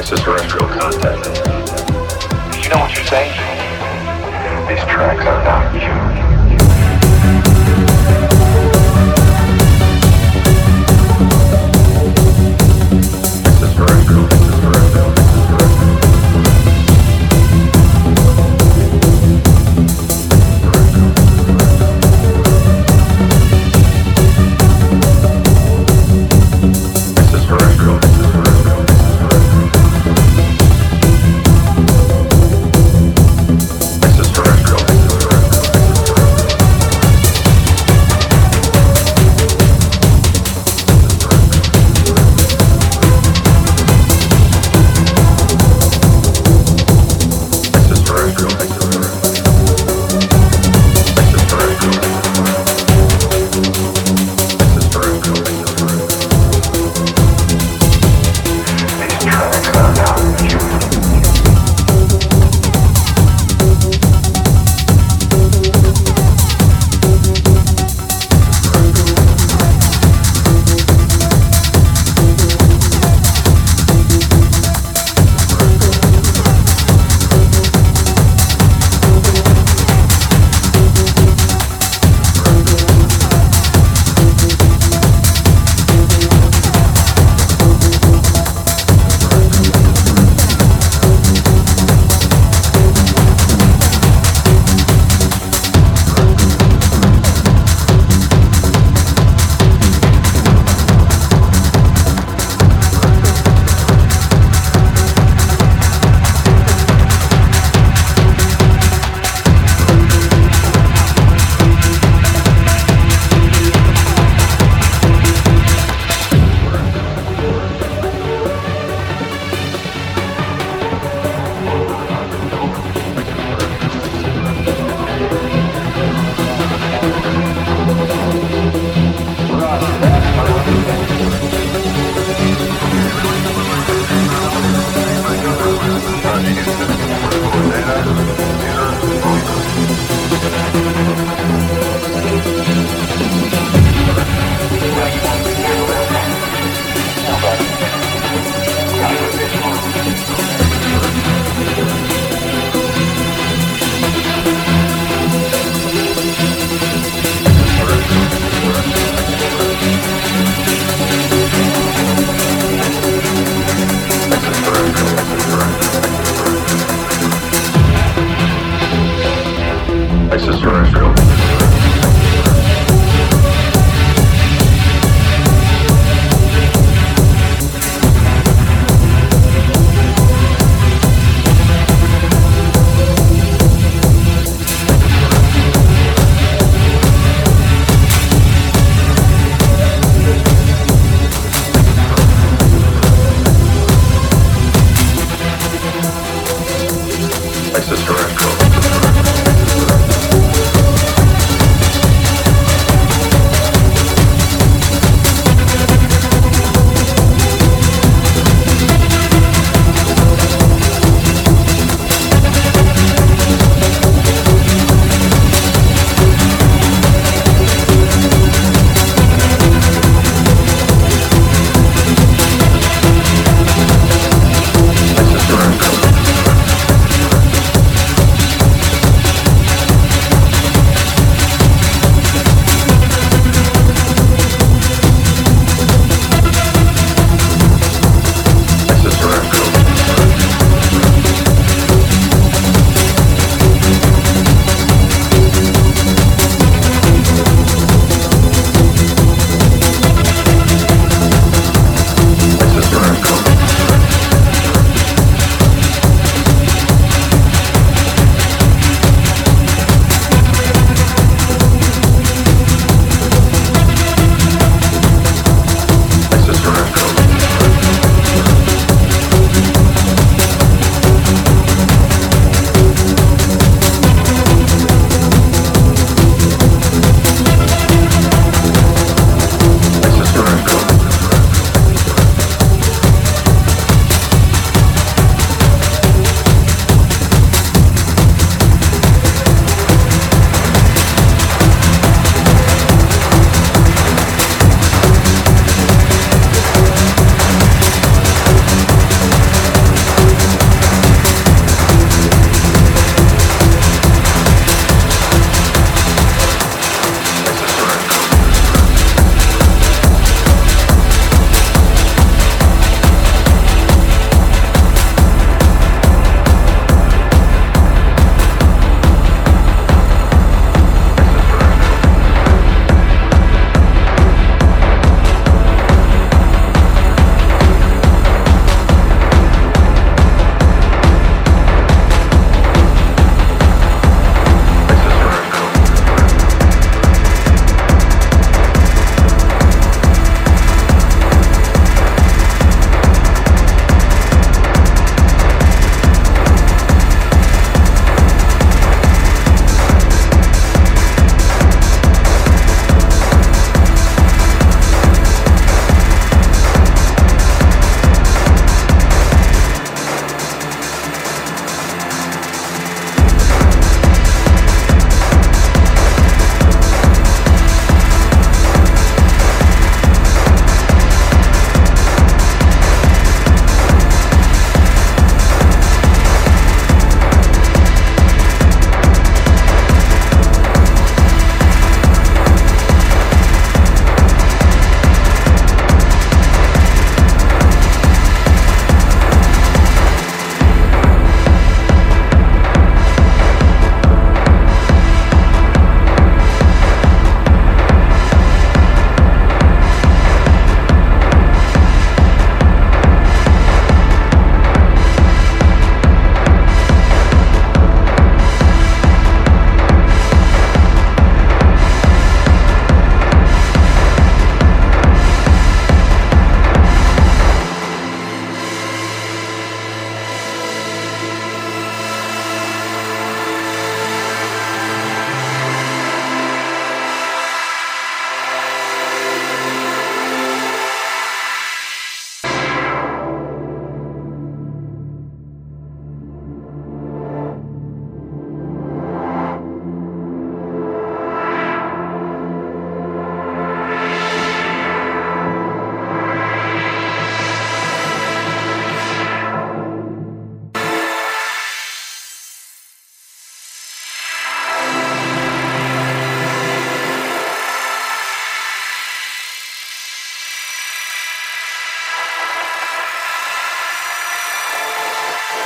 extraterrestrial contact. You know what you're saying? These tracks are not human.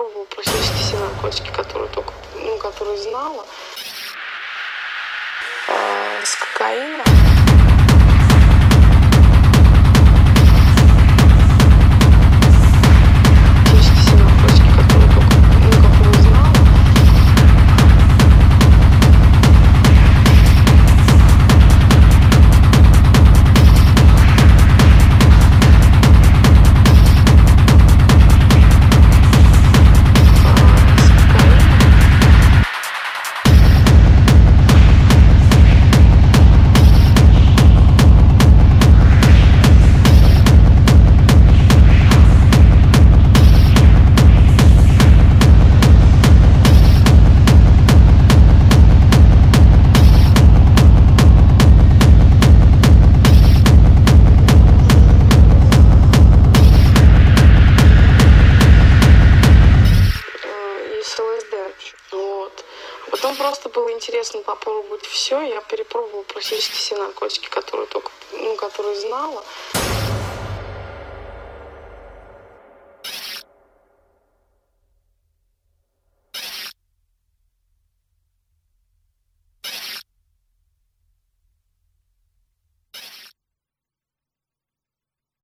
попробовал просто вести все наркотики, попробовала будет все. Я перепробовала практически все наркотики, которые только, ну, которые знала.